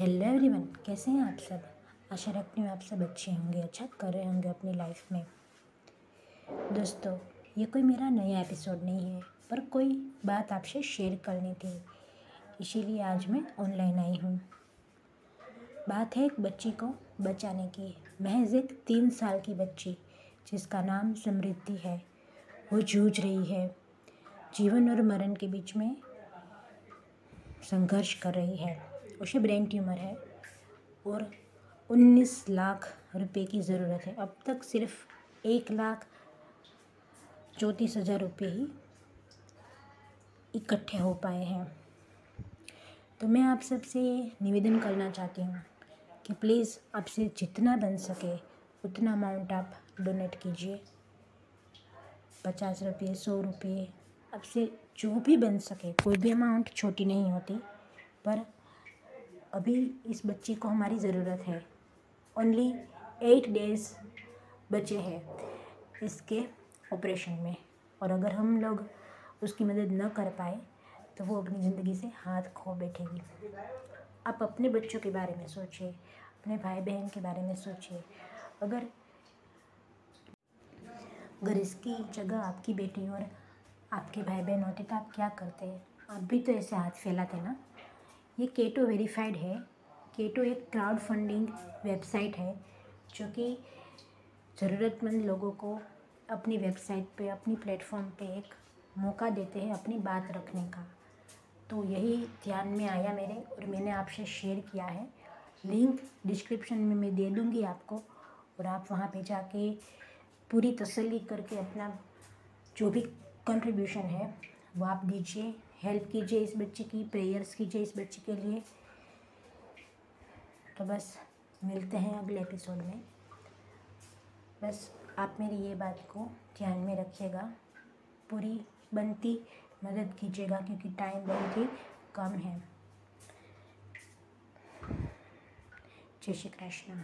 Hello everyone, कैसे हैं आप सब? आशा रखती हूँ आप सब अच्छे होंगे अच्छा कर रहे होंगे अपनी लाइफ में। दोस्तों, ये कोई मेरा नया एपिसोड नहीं है, पर कोई बात आपसे शेयर करनी थी। इसीलिए आज मैं ऑनलाइन आई हूँ। बात है एक बच्ची को बचाने की। महज एक तीन साल की बच्ची, जिसका नाम समृद्धि है। वो जूझ रही है। जीवन और मरण के बीच में संघर्ष कर रही है। उसे ब्रेन ट्यूमर है और उन्नीस लाख रुपए की ज़रूरत है। अब तक सिर्फ़ एक लाख चौंतीस हज़ार रुपये ही इकट्ठे हो पाए हैं। तो मैं आप सबसे निवेदन करना चाहती हूँ कि प्लीज़ आपसे जितना बन सके उतना अमाउंट आप डोनेट कीजिए। पचास रुपये सौ रुपये आपसे जो भी बन सके, कोई भी अमाउंट छोटी नहीं होती, पर अभी इस बच्ची को हमारी ज़रूरत है। ओनली एट डेज़ बचे हैं इसके ऑपरेशन में। और अगर हम लोग उसकी मदद न कर पाए तो वो अपनी ज़िंदगी से हाथ खो बैठेगी। आप अपने बच्चों के बारे में सोचिए, अपने भाई बहन के बारे में सोचिए। अगर अगर इसकी जगह आपकी बेटी और आपके भाई बहन होते तो आप क्या करते? आप भी तो ऐसे हाथ फैलाते ना। ये केटो वेरीफाइड है। केटो एक क्राउड फंडिंग वेबसाइट है, जो कि ज़रूरतमंद लोगों को अपनी वेबसाइट पे, अपनी प्लेटफॉर्म पे एक मौका देते हैं अपनी बात रखने का। तो यही ध्यान में आया मेरे और मैंने आपसे शेयर किया है। लिंक डिस्क्रिप्शन में मैं दे दूँगी आपको और आप वहाँ पे जाके पूरी तसल्ली करके अपना जो भी कंट्रीब्यूशन है, वो आप दीजिए। हेल्प कीजिए इस बच्चे की, प्रेयर्स कीजिए इस बच्चे के लिए। तो बस, मिलते हैं अगले एपिसोड में। बस, आप मेरी ये बात को ध्यान में रखिएगा। पूरी बनती, मदद कीजिएगा, क्योंकि टाइम बहुत ही कम है। जय श्री कृष्ण।